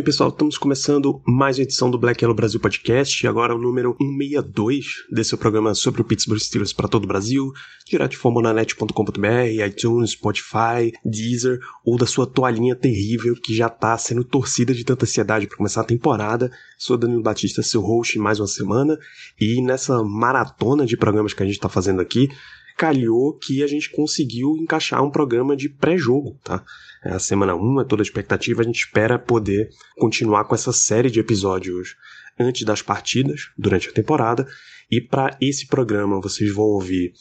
bem, pessoal, estamos começando mais uma edição do Black Yellow Brasil Podcast, agora o número 162 desse programa sobre o Pittsburgh Steelers para todo o Brasil, direto de formonanet.com.br, iTunes, Spotify, Deezer, ou da sua toalhinha terrível que já está sendo torcida de tanta ansiedade para começar a temporada. Sou Danilo Batista, seu host mais uma semana, e nessa maratona de programas que a gente está fazendo aqui, calhou que a gente conseguiu encaixar um programa de pré-jogo, tá? É a semana 1, é toda a expectativa, a gente espera poder continuar com essa série de episódios antes das partidas, durante a temporada, e para esse programa vocês vão ouvir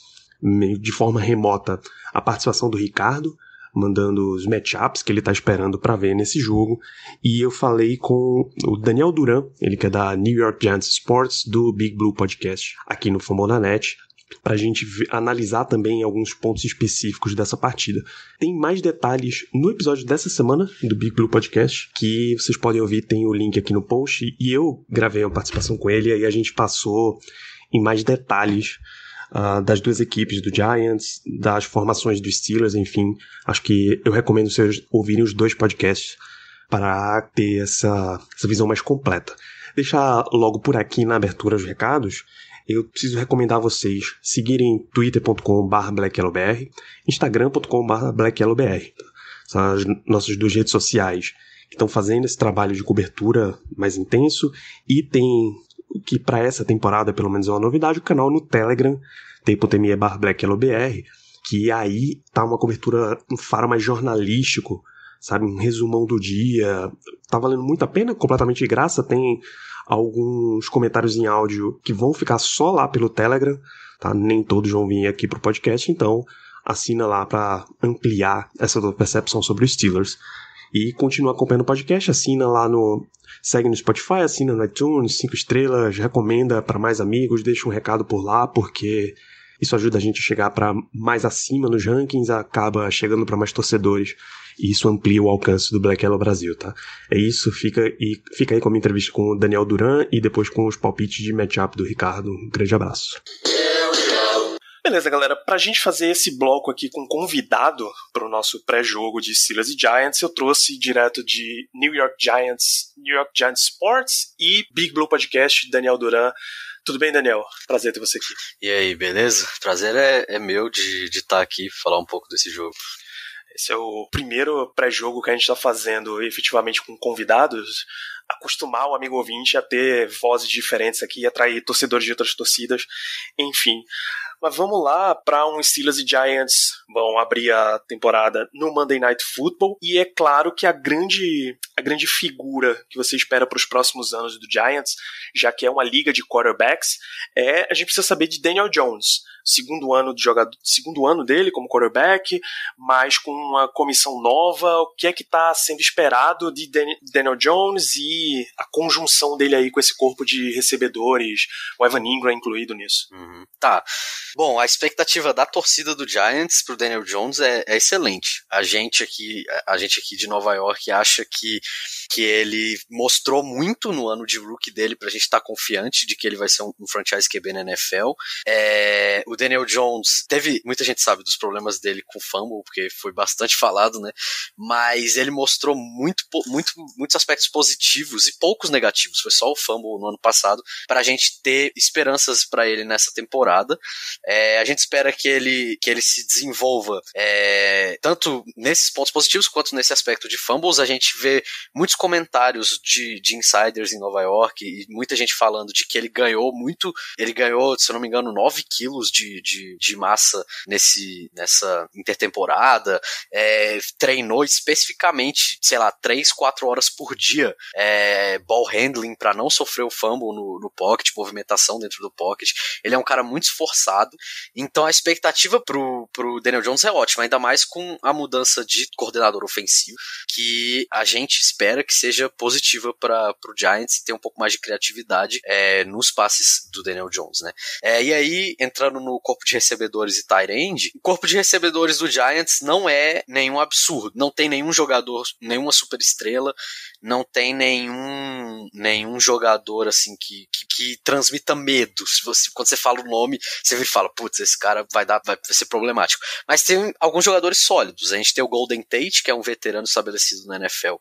de forma remota a participação do Ricardo, mandando os matchups que ele está esperando para ver nesse jogo. E eu falei com o Daniel Duran, ele que é da New York Giants Sports, do Big Blue Podcast, aqui no Fambonanet para a gente analisar também alguns pontos específicos dessa partida. Tem mais detalhes no episódio dessa semana do Big Blue Podcast, que vocês podem ouvir, tem o link aqui no post, e eu gravei uma participação com ele, e a gente passou em mais detalhes uh, das duas equipes do Giants, das formações dos Steelers, enfim. Acho que eu recomendo vocês ouvirem os dois podcasts para ter essa, essa visão mais completa. Deixar logo por aqui na abertura os recados eu preciso recomendar a vocês seguirem twitter.com.br blackyellowbr, instagram.com.br blackyellowbr. São as nossas duas redes sociais que estão fazendo esse trabalho de cobertura mais intenso e tem que para essa temporada pelo menos é uma novidade, o canal no Telegram, t.me barra blackyellowbr, que aí tá uma cobertura, um faro mais jornalístico, sabe, um resumão do dia, tá valendo muito a pena, completamente de graça, tem alguns comentários em áudio que vão ficar só lá pelo Telegram, tá? Nem todos vão vir aqui pro podcast, então assina lá para ampliar essa tua percepção sobre os Steelers. E continua acompanhando o podcast, assina lá no. Segue no Spotify, assina no iTunes, cinco estrelas, recomenda para mais amigos, deixa um recado por lá, porque isso ajuda a gente a chegar para mais acima nos rankings, acaba chegando para mais torcedores e isso amplia o alcance do Black Yellow Brasil, tá? É isso, fica, e fica aí com a minha entrevista com o Daniel Duran e depois com os palpites de matchup do Ricardo. Um grande abraço. Beleza, galera. Pra gente fazer esse bloco aqui com convidado pro nosso pré-jogo de Steelers e Giants, eu trouxe direto de New York Giants, New York Giants Sports e Big Blue Podcast, Daniel Duran. Tudo bem, Daniel? Prazer ter você aqui. E aí, beleza? Prazer é, é meu de estar tá aqui falar um pouco desse jogo. Esse é o primeiro pré-jogo que a gente está fazendo efetivamente com convidados. Acostumar o amigo ouvinte a ter vozes diferentes aqui, atrair torcedores de outras torcidas, enfim. Mas vamos lá para um Steelers e Giants vão abrir a temporada no Monday Night Football e é claro que a grande a grande figura que você espera para os próximos anos do Giants, já que é uma liga de quarterbacks, é a gente precisa saber de Daniel Jones segundo ano de jogador, segundo ano dele como quarterback, mas com uma comissão nova, o que é que está sendo esperado de Daniel Jones e a conjunção dele aí com esse corpo de recebedores, o Evan Ingram incluído nisso. Uhum. Tá. Bom, a expectativa da torcida do Giants pro Daniel Jones é, é excelente. A gente aqui, a gente aqui de Nova York acha que que ele mostrou muito no ano de rookie dele pra gente estar tá confiante de que ele vai ser um, um franchise QB na NFL. É, o Daniel Jones teve, muita gente sabe dos problemas dele com fumble, porque foi bastante falado, né? Mas ele mostrou muito, muito, muitos aspectos positivos e poucos negativos. Foi só o fumble no ano passado para a gente ter esperanças para ele nessa temporada. É, a gente espera que ele, que ele se desenvolva é, tanto nesses pontos positivos quanto nesse aspecto de fumbles. A gente vê muitos comentários de, de insiders em Nova York e muita gente falando de que ele ganhou muito, ele ganhou, se eu não me engano, 9 quilos de, de, de massa nesse, nessa intertemporada, é, treinou especificamente, sei lá, 3, 4 horas por dia, é, ball handling para não sofrer o fumble no, no pocket, movimentação dentro do pocket. Ele é um cara muito esforçado, então a expectativa pro, pro Daniel Jones é ótima, ainda mais com a mudança de coordenador ofensivo, que a gente espera que seja positiva para o Giants e ter um pouco mais de criatividade é, nos passes do Daniel Jones, né? É, e aí, entrando no corpo de recebedores e tight end, o corpo de recebedores do Giants não é nenhum absurdo, não tem nenhum jogador, nenhuma super estrela, não tem nenhum nenhum jogador assim que, que, que transmita medo. Se você, quando você fala o nome, você vira e fala, putz, esse cara vai dar, vai ser problemático. Mas tem alguns jogadores sólidos. A gente tem o Golden Tate, que é um veterano estabelecido na NFL,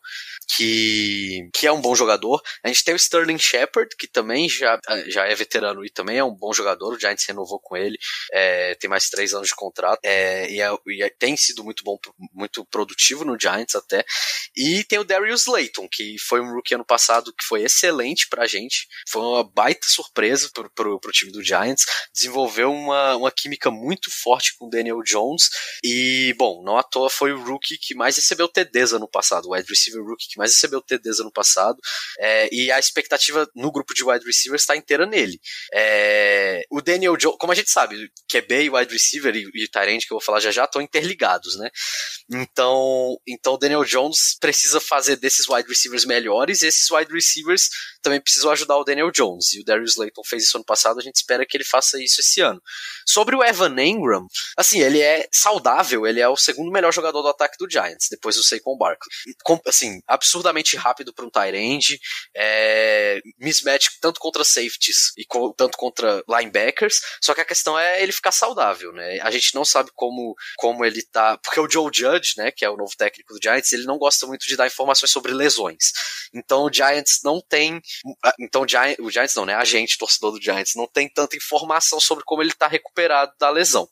que, que é um bom jogador. A gente tem o Sterling Shepard, que também já, já é veterano e também é um bom jogador. O Giants renovou com ele, é, tem mais três anos de contrato é, e, é, e é, tem sido muito bom, muito produtivo no Giants até. E tem o Darius Layton, que foi um rookie ano passado que foi excelente pra gente. Foi uma baita surpresa pro, pro, pro time do Giants. Desenvolveu uma, uma química muito forte com o Daniel Jones. E, bom, não à toa foi o rookie que mais recebeu TDs ano passado. O wide receiver rookie que mais recebeu TDs ano passado. É, e a expectativa no grupo de wide receivers está inteira nele. É, o Daniel Jones, como a gente sabe, QB e wide receiver e, e Tyrant, que eu vou falar já já, estão interligados, né? Então, então o Daniel Jones precisa fazer desses wide receivers melhores, e esses wide receivers também precisam ajudar o Daniel Jones. E o Darius Layton fez isso ano passado, a gente espera que ele faça isso esse ano. Sobre o Evan Engram, assim, ele é saudável, ele é o segundo melhor jogador do ataque do Giants, depois do Saquon Barkley. Assim, absurdamente rápido para um tight end, é, mismatch tanto contra safeties e co tanto contra linebackers, só que a questão é ele ficar saudável, né? A gente não sabe como, como ele tá, porque o Joe Judge, né, que é o novo técnico do Giants, ele não gosta muito de dar informações sobre lesões. Então o Giants não tem então o Giants, não, né? A gente, torcedor do Giants, não tem tanta informação sobre como ele tá recuperado da lesão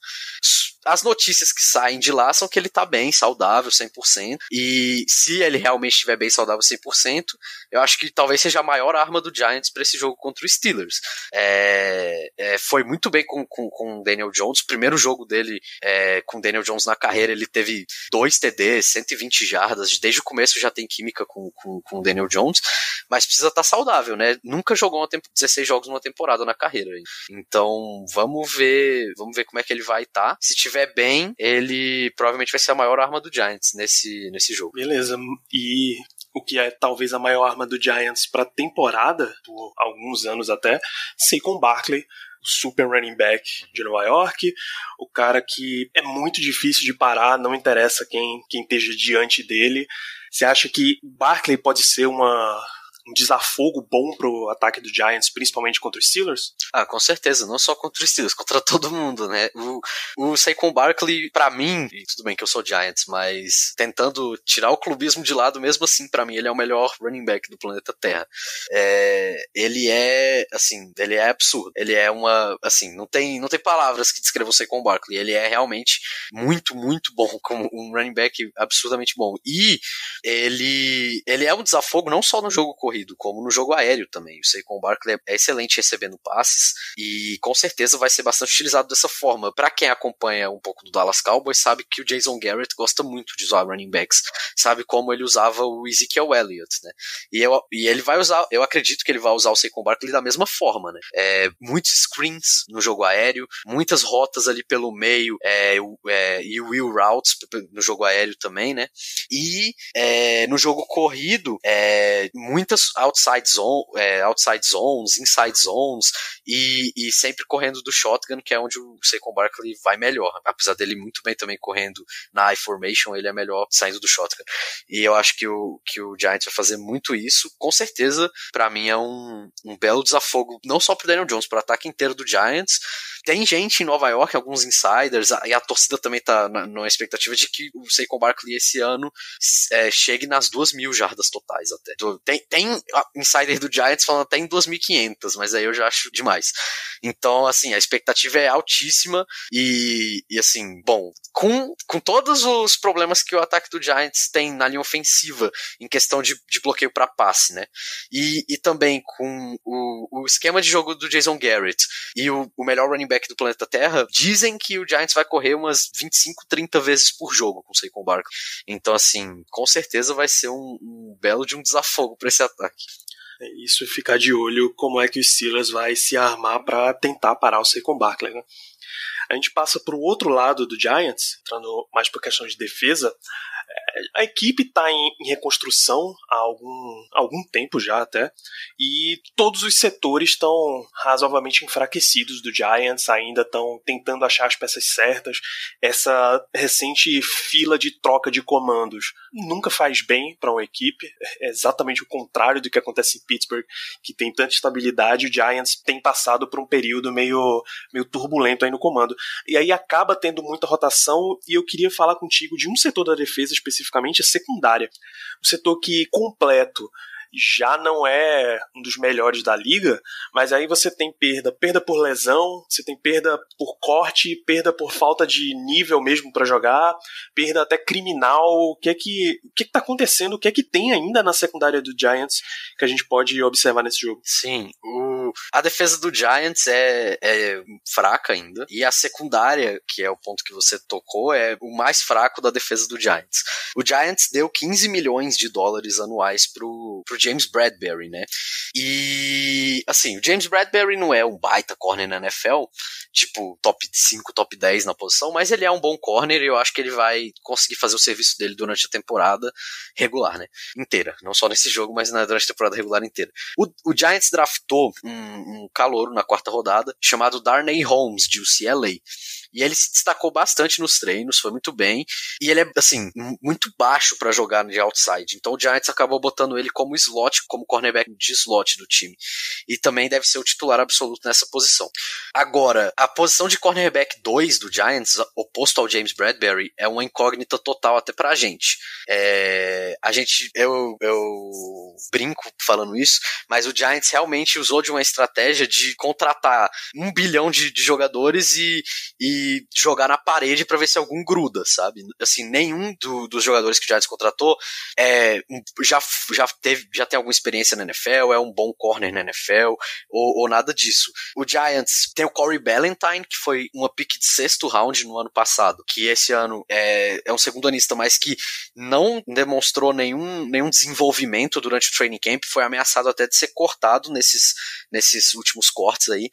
as notícias que saem de lá são que ele tá bem, saudável, 100%. E se ele realmente estiver bem saudável 100%, eu acho que talvez seja a maior arma do Giants para esse jogo contra o Steelers. É, é, foi muito bem com, com, com o Daniel Jones. O primeiro jogo dele é, com o Daniel Jones na carreira, ele teve dois TDs, 120 jardas. Desde o começo já tem química com, com, com o Daniel Jones, mas precisa estar tá saudável, né? Nunca jogou uma 16 jogos numa temporada na carreira. Então vamos ver, vamos ver como é que ele vai estar. Tá. Se tiver estiver bem, ele provavelmente vai ser a maior arma do Giants nesse, nesse jogo. Beleza. E o que é talvez a maior arma do Giants para temporada, por alguns anos até, Saquon Barkley, o super running back de Nova York, o cara que é muito difícil de parar, não interessa quem, quem esteja diante dele. Você acha que Barkley pode ser uma um desafogo bom pro ataque do Giants, principalmente contra os Steelers? Ah, com certeza, não só contra os Steelers, contra todo mundo, né? O, o Saquon Barkley, para mim, tudo bem que eu sou Giants, mas tentando tirar o clubismo de lado, mesmo assim, para mim, ele é o melhor running back do planeta Terra. É, ele é, assim, ele é absurdo. Ele é uma, assim, não tem, não tem palavras que descrevam o Saquon Barkley. Ele é realmente muito, muito bom, como um running back absurdamente bom. E ele, ele é um desafogo não só no jogo corrido, corrido, como no jogo aéreo também. O Saquon Barkley é excelente recebendo passes e com certeza vai ser bastante utilizado dessa forma. Para quem acompanha um pouco do Dallas Cowboys, sabe que o Jason Garrett gosta muito de usar running backs, sabe como ele usava o Ezekiel Elliott, né? E, eu, e ele vai usar, eu acredito que ele vai usar o Saquon Barkley da mesma forma, né? É, muitos screens no jogo aéreo, muitas rotas ali pelo meio é, é, e will routes no jogo aéreo também, né? E é, no jogo corrido, é, muitas outside, zone, é, outside zones, inside zones, e, e, sempre correndo do shotgun, que é onde o Saquon Barkley vai melhor. Apesar dele muito bem também correndo na I-formation, ele é melhor saindo do shotgun. E eu acho que o, que o Giants vai fazer muito isso. Com certeza, para mim é um, um belo desafogo, não só pro Daniel Jones, pro ataque inteiro do Giants. Tem gente em Nova York, alguns insiders, e a torcida também tá na, na expectativa de que o Saquon Barkley esse ano é, chegue nas duas mil jardas totais até. Tem, tem insider do Giants falando até em 2.500, mas aí eu já acho demais. Então, assim, a expectativa é altíssima e, e assim, bom, com, com todos os problemas que o ataque do Giants tem na linha ofensiva, em questão de, de bloqueio para passe, né? E, e também com o, o esquema de jogo do Jason Garrett e o, o melhor running back do planeta Terra, dizem que o Giants vai correr umas 25, 30 vezes por jogo com o Saquon Barkley. Então, assim, com certeza vai ser um, um belo de um desafogo para esse ataque. É isso ficar de olho como é que o Steelers vai se armar para tentar parar o Saquon Barkley. Né? A gente passa para o outro lado do Giants, entrando mais por questão de defesa. A equipe está em, em, reconstrução há algum, algum tempo já até, e todos os setores estão razoavelmente enfraquecidos do Giants, ainda estão tentando achar as peças certas. Essa recente fila de troca de comandos nunca faz bem para uma equipe, é exatamente o contrário do que acontece em Pittsburgh, que tem tanta estabilidade, o Giants tem passado por um período meio, meio turbulento aí no comando. E aí acaba tendo muita rotação, e eu queria falar contigo de um setor da defesa especificamente, a secundária. O setor que completo já não é um dos melhores da liga, mas aí você tem perda, perda por lesão, você tem perda por corte, perda por falta de nível mesmo para jogar, perda até criminal. O que é que o que está acontecendo? O que é que tem ainda na secundária do Giants que a gente pode observar nesse jogo? Sim, o, a defesa do Giants é, é fraca ainda e a secundária, que é o ponto que você tocou, é o mais fraco da defesa do Giants. O Giants deu 15 milhões de dólares anuais pro, pro James Bradbury, né? E, assim, o James Bradbury não é um baita corner na NFL, tipo top 5, top 10 na posição, mas ele é um bom corner e eu acho que ele vai conseguir fazer o serviço dele durante a temporada regular, né? Inteira. Não só nesse jogo, mas durante a temporada regular inteira. O, o Giants draftou um, um calouro na quarta rodada chamado Darnay Holmes, de UCLA. E ele se destacou bastante nos treinos, foi muito bem. E ele é, assim, muito baixo para jogar de outside. Então o Giants acabou botando ele como slot, como cornerback de slot do time. E também deve ser o titular absoluto nessa posição. Agora, a posição de cornerback 2 do Giants, oposto ao James Bradbury, é uma incógnita total até pra gente. É, a gente, eu, eu brinco falando isso, mas o Giants realmente usou de uma estratégia de contratar um bilhão de, de jogadores e, jogar na parede para ver se algum gruda, sabe? Assim, nenhum do, dos jogadores que o Giants contratou é, já, já, teve, já tem alguma experiência na NFL, é um bom corner na NFL, ou, ou nada disso. O Giants tem o Corey Ballantyne, que foi uma pick de sexto round no ano passado, que esse ano é, é um segundo anista, mas que não demonstrou nenhum, nenhum desenvolvimento durante o training camp, foi ameaçado até de ser cortado nesses, nesses últimos cortes aí.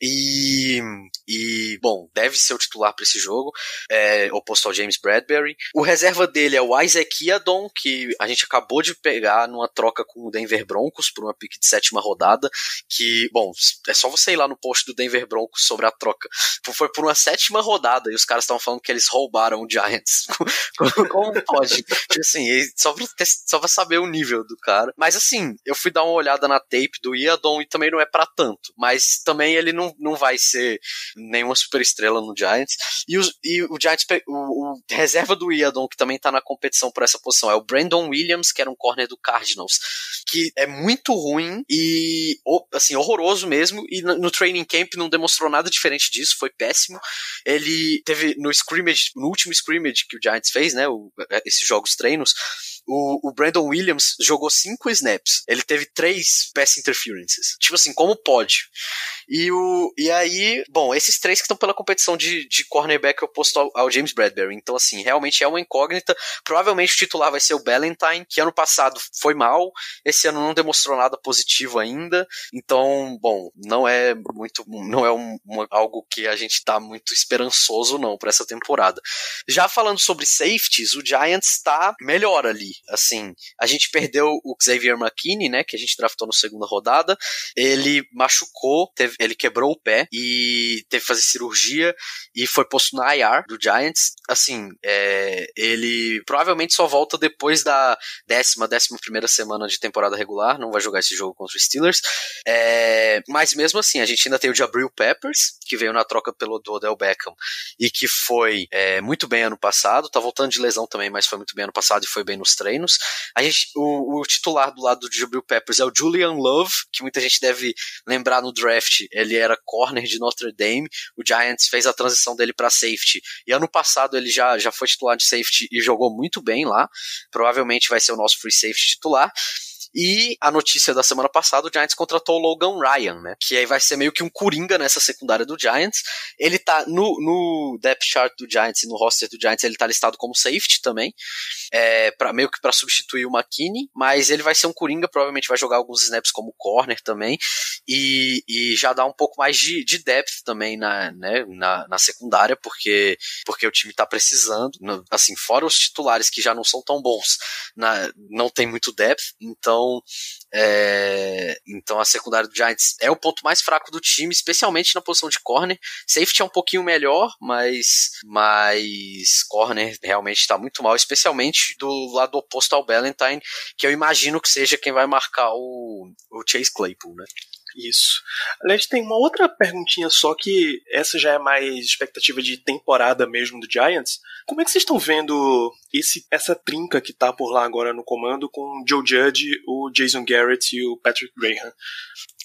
E, e, bom, deve ser o titular para esse jogo, é, oposto ao James Bradbury. O reserva dele é o Isaac Iadon, que a gente acabou de pegar numa troca com o Denver Broncos por uma pick de sétima rodada. Que, bom, é só você ir lá no post do Denver Broncos sobre a troca. Foi por uma sétima rodada e os caras estavam falando que eles roubaram o Giants. Como pode? tipo assim, só pra, ter, só pra saber o nível do cara. Mas assim, eu fui dar uma olhada na tape do Iadon e também não é para tanto. Mas também ele não não, não vai ser nenhuma super estrela no Giants. E, e o Giants, o, o, reserva do Iadon, que também tá na competição por essa posição, é o Brandon Williams, que era um corner do Cardinals, que é muito ruim e, assim, horroroso mesmo. E no, no training camp não demonstrou nada diferente disso, foi péssimo. Ele teve no scrimmage, no último scrimmage que o Giants fez, né, o, esses jogos treinos, o, o, Brandon Williams jogou cinco snaps. Ele teve três pass interferences. Tipo assim, como pode? E, o, e aí, bom, esses três que estão pela competição de, de cornerback oposto ao, ao, James Bradbury. Então, assim, realmente é uma incógnita. Provavelmente o titular vai ser o Ballantyne, que ano passado foi mal. Esse ano não demonstrou nada positivo ainda. Então, bom, não é muito. Não é um, uma, algo que a gente tá muito esperançoso, não, para essa temporada. Já falando sobre safeties, o Giants tá melhor ali. Assim, a gente perdeu o Xavier McKinney, né, que a gente draftou na segunda rodada. Ele machucou, teve, ele quebrou o pé e teve que fazer cirurgia e foi posto na IR do Giants. Assim, é, ele provavelmente só volta depois da décima, décima primeira semana de temporada regular, não vai jogar esse jogo contra os Steelers. É, mas mesmo assim, a gente ainda tem o Jabril Peppers, que veio na troca pelo Odell Beckham e que foi é, muito bem ano passado, tá voltando de lesão também, mas foi muito bem ano passado e foi bem nos. A gente, o, o titular do lado do Jabril Peppers é o Julian Love, que muita gente deve lembrar no draft. Ele era corner de Notre Dame, o Giants fez a transição dele para safety, e ano passado ele já, já foi titular de safety e jogou muito bem lá, provavelmente vai ser o nosso free safety titular. E a notícia da semana passada, o Giants contratou o Logan Ryan, né? Que aí vai ser meio que um coringa nessa secundária do Giants. Ele tá no, no depth chart do Giants e no roster do Giants, ele tá listado como safety também, é, pra, meio que para substituir o McKinney, mas ele vai ser um coringa, provavelmente vai jogar alguns snaps como corner também, e, e já dá um pouco mais de, de depth também na, né, na, na secundária, porque, porque o time tá precisando, assim, fora os titulares que já não são tão bons, na, não tem muito depth, então é, então a secundária do Giants é o ponto mais fraco do time, especialmente na posição de corner. Safety é um pouquinho melhor, mas, mas corner realmente está muito mal, especialmente do lado oposto ao Ballantyne, que eu imagino que seja quem vai marcar o, o Chase Claypool, né? Isso. Aliás, tem uma outra perguntinha só que essa já é mais expectativa de temporada mesmo do Giants. Como é que vocês estão vendo esse, essa trinca que tá por lá agora no comando com o Joe Judge, o Jason Garrett e o Patrick Graham?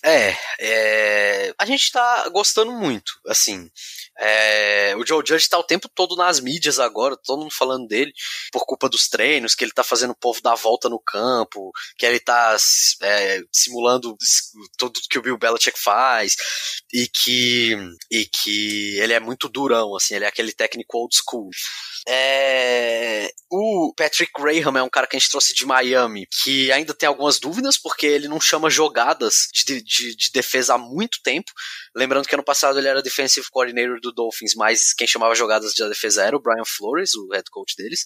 É, é, a gente tá gostando muito, assim. É, o Joe Judge tá o tempo todo nas mídias agora, todo mundo falando dele, por culpa dos treinos, que ele tá fazendo o povo dar volta no campo, que ele tá é, simulando tudo que o Bill Belichick faz, e que, e que ele é muito durão, assim, ele é aquele técnico old school. É, o Patrick Graham é um cara que a gente trouxe de Miami, que ainda tem algumas dúvidas, porque ele não chama jogadas de, de, de defesa há muito tempo. Lembrando que ano passado ele era defensive coordinator do Dolphins, mas quem chamava jogadas de defesa era o Brian Flores, o head coach deles.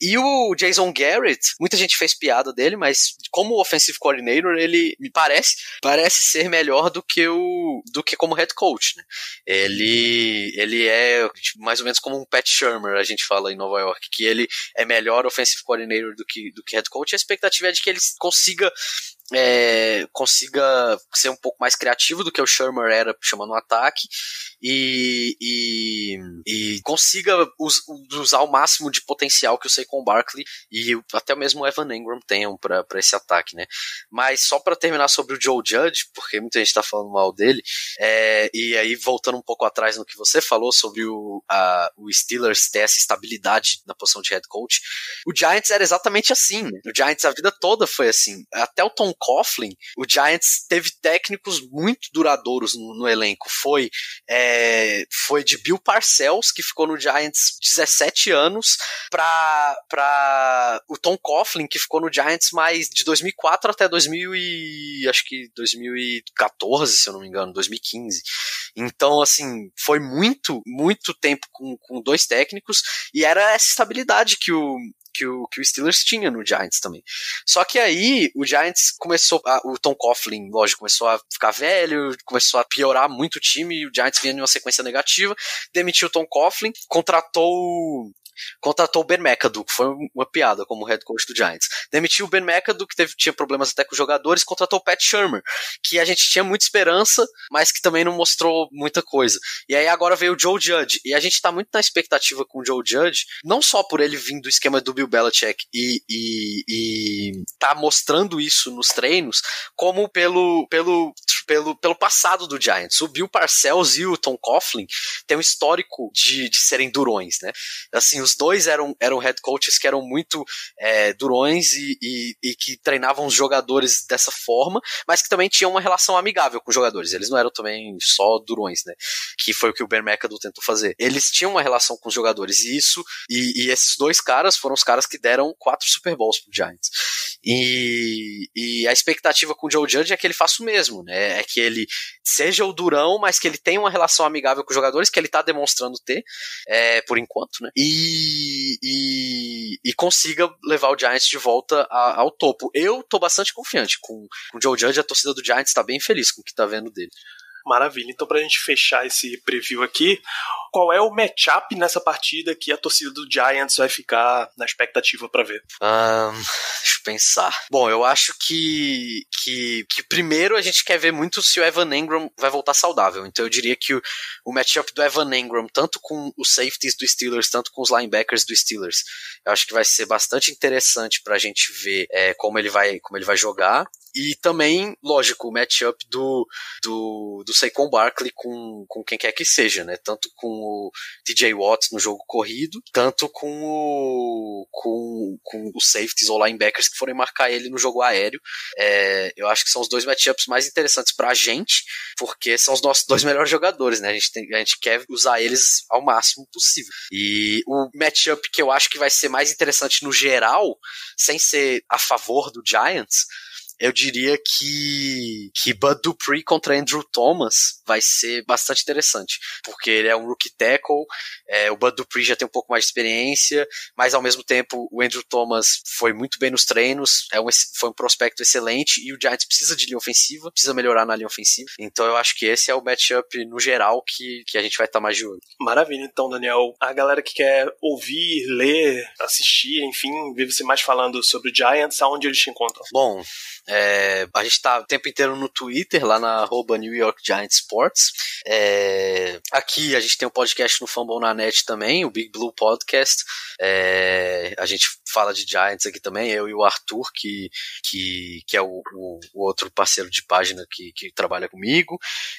E o Jason Garrett, muita gente fez piada dele, mas como offensive coordinator, ele me parece, parece ser melhor do que o do que como head coach, né? Ele ele é tipo, mais ou menos como um Pat Shermer, a gente fala em Nova York, que ele é melhor offensive coordinator do que do que head coach. A expectativa é de que ele consiga é, consiga ser um pouco mais criativo do que o Shermer era chamando um ataque e, e, e consiga us, usar o máximo de potencial que o Saquon Barkley e até mesmo o Evan Engram tenham para esse ataque, né? Mas só para terminar sobre o Joe Judge, porque muita gente está falando mal dele, é, e aí voltando um pouco atrás no que você falou sobre o, a, o Steelers ter essa estabilidade na posição de head coach, o Giants era exatamente assim. Né? O Giants a vida toda foi assim. Até o Tom Coughlin, o Giants teve técnicos muito duradouros no, no elenco. Foi é, foi de Bill Parcells, que ficou no Giants 17 anos, pra o Tom Coughlin, que ficou no Giants mais de 2004 até 2000 e, acho que 2014, se eu não me engano, 2015. Então, assim, foi muito, muito tempo com, com dois técnicos e era essa estabilidade que o, que o, que o Steelers tinha no Giants também. Só que aí o Giants começou, a, o Tom Coughlin, lógico, começou a ficar velho, começou a piorar muito o time, e o Giants vinha em uma sequência negativa, demitiu o Tom Coughlin, contratou contratou o Ben McAdoo, que foi uma piada como head coach do Giants. Demitiu o Ben McAdoo, que teve, tinha problemas até com os jogadores, contratou o Pat Shermer, que a gente tinha muita esperança, mas que também não mostrou muita coisa. E aí agora veio o Joe Judge, e a gente tá muito na expectativa com o Joe Judge, não só por ele vir do esquema do Bill Belichick e, e, e tá mostrando isso nos treinos, como pelo, pelo, pelo, pelo passado do Giants. O Bill Parcells e o Tom Coughlin têm um histórico de, de serem durões, né? Assim, os dois eram, eram head coaches que eram muito é, durões e, e, e, que treinavam os jogadores dessa forma, mas que também tinham uma relação amigável com os jogadores. Eles não eram também só durões, né? Que foi o que o Ben McAdoo tentou fazer. Eles tinham uma relação com os jogadores e isso, e, e esses dois caras foram os caras que deram quatro Super Bowls pro Giants. E, e a expectativa com o Joe Judge é que ele faça o mesmo, né? É que ele seja o durão, mas que ele tenha uma relação amigável com os jogadores, que ele tá demonstrando ter, é, por enquanto, né? E e, e, consiga levar o Giants de volta a, ao topo. Eu tô bastante confiante com, com o Joe Judge, a torcida do Giants tá bem feliz com o que tá vendo dele. Maravilha. Então, pra gente fechar esse preview aqui, qual é o matchup nessa partida que a torcida do Giants vai ficar na expectativa para ver? Um, deixa eu pensar. Bom, eu acho que, que, que primeiro a gente quer ver muito se o Evan Engram vai voltar saudável. Então eu diria que o, o matchup do Evan Engram, tanto com os safeties do Steelers, tanto com os linebackers do Steelers, eu acho que vai ser bastante interessante pra gente ver é, como, ele vai, como ele vai jogar. E também, lógico, o matchup do, do, do Saquon Barkley com, com quem quer que seja, né? Tanto com o TJ Watt no jogo corrido, tanto com o, com, com os safeties ou linebackers que forem marcar ele no jogo aéreo. É, eu acho que são os dois matchups mais interessantes pra gente, porque são os nossos dois melhores jogadores, né? A gente, tem, a gente quer usar eles ao máximo possível. E o matchup que eu acho que vai ser mais interessante no geral, sem ser a favor do Giants, eu diria que, que Bud Dupree contra Andrew Thomas vai ser bastante interessante, porque ele é um rookie tackle, é, o Bud Dupree já tem um pouco mais de experiência, mas ao mesmo tempo o Andrew Thomas foi muito bem nos treinos, é um, foi um prospecto excelente e o Giants precisa de linha ofensiva, precisa melhorar na linha ofensiva, então eu acho que esse é o matchup no geral que, que a gente vai estar tá mais de olho. Maravilha, então, Daniel. A galera que quer ouvir, ler, assistir, enfim, ver você mais falando sobre o Giants, aonde eles te encontram? Bom, é, a gente tá o tempo inteiro no Twitter, lá na arroba New York Giants Sports. É, aqui a gente tem um podcast no Fumble na Net também, o Big Blue Podcast. É, a gente fala de Giants aqui também, eu e o Arthur, que, que, que é o, o, o outro parceiro de página que, que trabalha comigo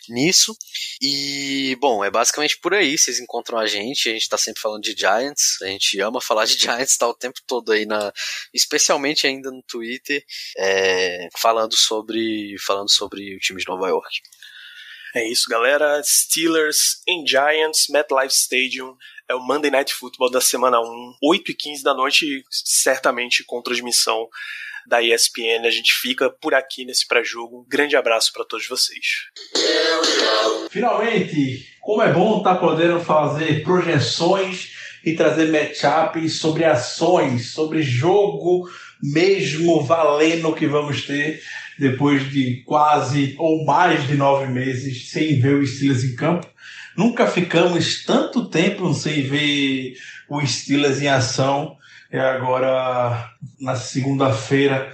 nisso. E, bom, é basicamente por aí. Vocês encontram a gente, a gente tá sempre falando de Giants, a gente ama falar de Giants, tá o tempo todo aí na. Especialmente ainda no Twitter. É, falando sobre falando sobre o time de Nova York. É isso, galera. Steelers em Giants, MetLife Stadium. É o Monday Night Football da semana 1, 8 e 15 da noite, certamente com transmissão da ESPN. A gente fica por aqui nesse pré-jogo. Um grande abraço para todos vocês. Finalmente, como é bom estar tá podendo fazer projeções e trazer matchups sobre ações, sobre jogo mesmo valendo que vamos ter depois de quase ou mais de nove meses sem ver o Steelers em campo. Nunca ficamos tanto tempo sem ver o Steelers em ação. E agora, na segunda-feira,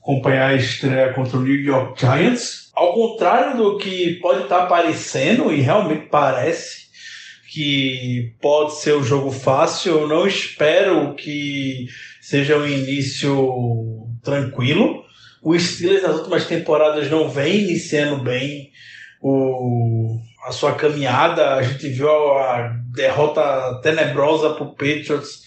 acompanhar a estreia contra o New York Giants. Ao contrário do que pode estar parecendo, e realmente parece, que pode ser um jogo fácil, eu não espero que seja um início tranquilo. O Steelers nas últimas temporadas não vem iniciando bem o, a sua caminhada. A gente viu a derrota tenebrosa para o Patriots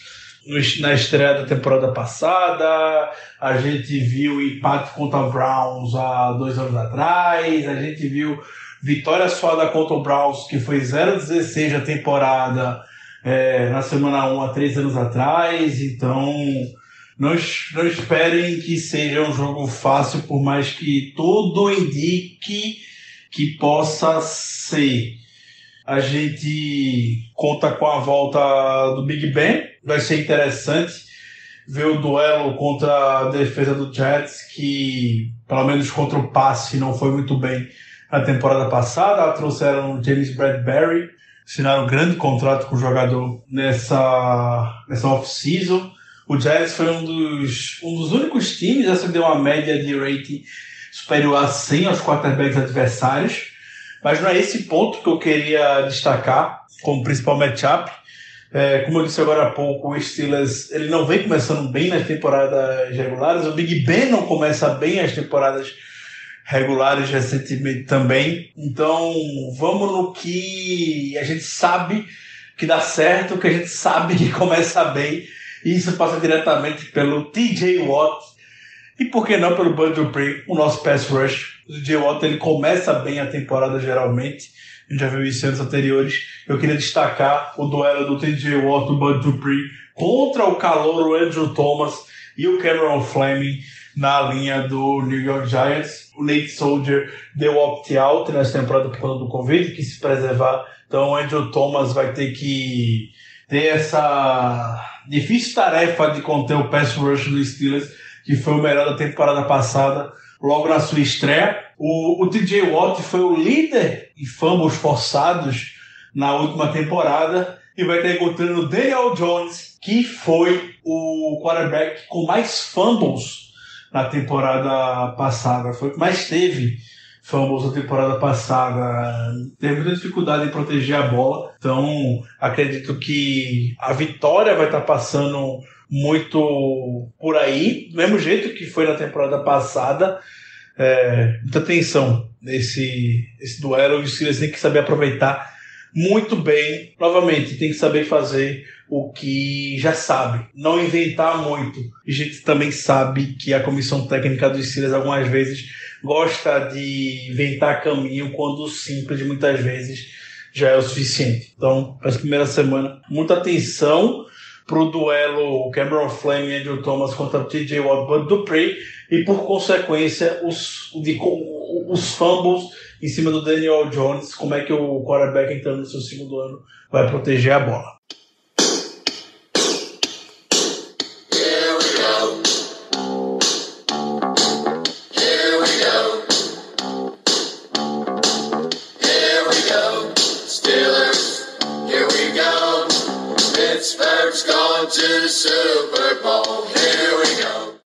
na estreia da temporada passada. A gente viu o empate contra o Browns há dois anos atrás. A gente viu vitória só contra o Browns, que foi 0-16 a temporada é, na semana 1 há três anos atrás, então não, não esperem que seja um jogo fácil, por mais que tudo indique que possa ser. A gente conta com a volta do Big Ben, vai ser interessante ver o duelo contra a defesa do Jets, que pelo menos contra o passe não foi muito bem na temporada passada. Trouxeram o James Bradbury, assinaram um grande contrato com o jogador nessa, nessa off-season. O Giants foi um dos, um dos únicos times a acender uma média de rating superior a 100 aos quarterbacks adversários. Mas não é esse ponto que eu queria destacar como principal matchup. É, como eu disse agora há pouco, o Steelers ele não vem começando bem nas temporadas regulares. O Big Ben não começa bem as temporadas regulares recentemente também. Então, vamos no que a gente sabe que dá certo, que a gente sabe que começa bem. E isso passa diretamente pelo TJ Watt e por que não pelo Bud Dupree, o nosso pass rush. O TJ Watt ele começa bem a temporada geralmente. A gente já viu isso em anos anteriores. Eu queria destacar o duelo do TJ Watt e o Bud Dupree contra o calor, o Andrew Thomas e o Cameron Fleming na linha do New York Giants. O Nate Soldier deu opt-out nessa temporada por conta do Covid, que se preservar. Então o Andrew Thomas vai ter que ter essa difícil tarefa de conter o pass rush do Steelers, que foi o melhor da temporada passada, logo na sua estreia. O, o TJ Watt foi o líder em fumbles forçados na última temporada e vai estar encontrando o Daniel Jones, que foi o quarterback com mais fumbles na temporada passada. Foi mais teve na temporada passada. Teve muita dificuldade em proteger a bola. Então, acredito que a vitória vai estar passando muito por aí, do mesmo jeito que foi na temporada passada. é, muita tensão nesse esse duelo. E o Steelers tem que saber aproveitar muito bem. Novamente, tem que saber fazer o que já sabe, não inventar muito. A gente também sabe que a comissão técnica dos Steelers algumas vezes gosta de inventar caminho quando o simples muitas vezes já é o suficiente. Então, essa primeira semana, muita atenção para o duelo Cameron Flame e Andrew Thomas contra TJ Watt Bud Dupree e por consequência os, de, os fumbles em cima do Daniel Jones, como é que o quarterback entrando no seu segundo ano vai proteger a bola.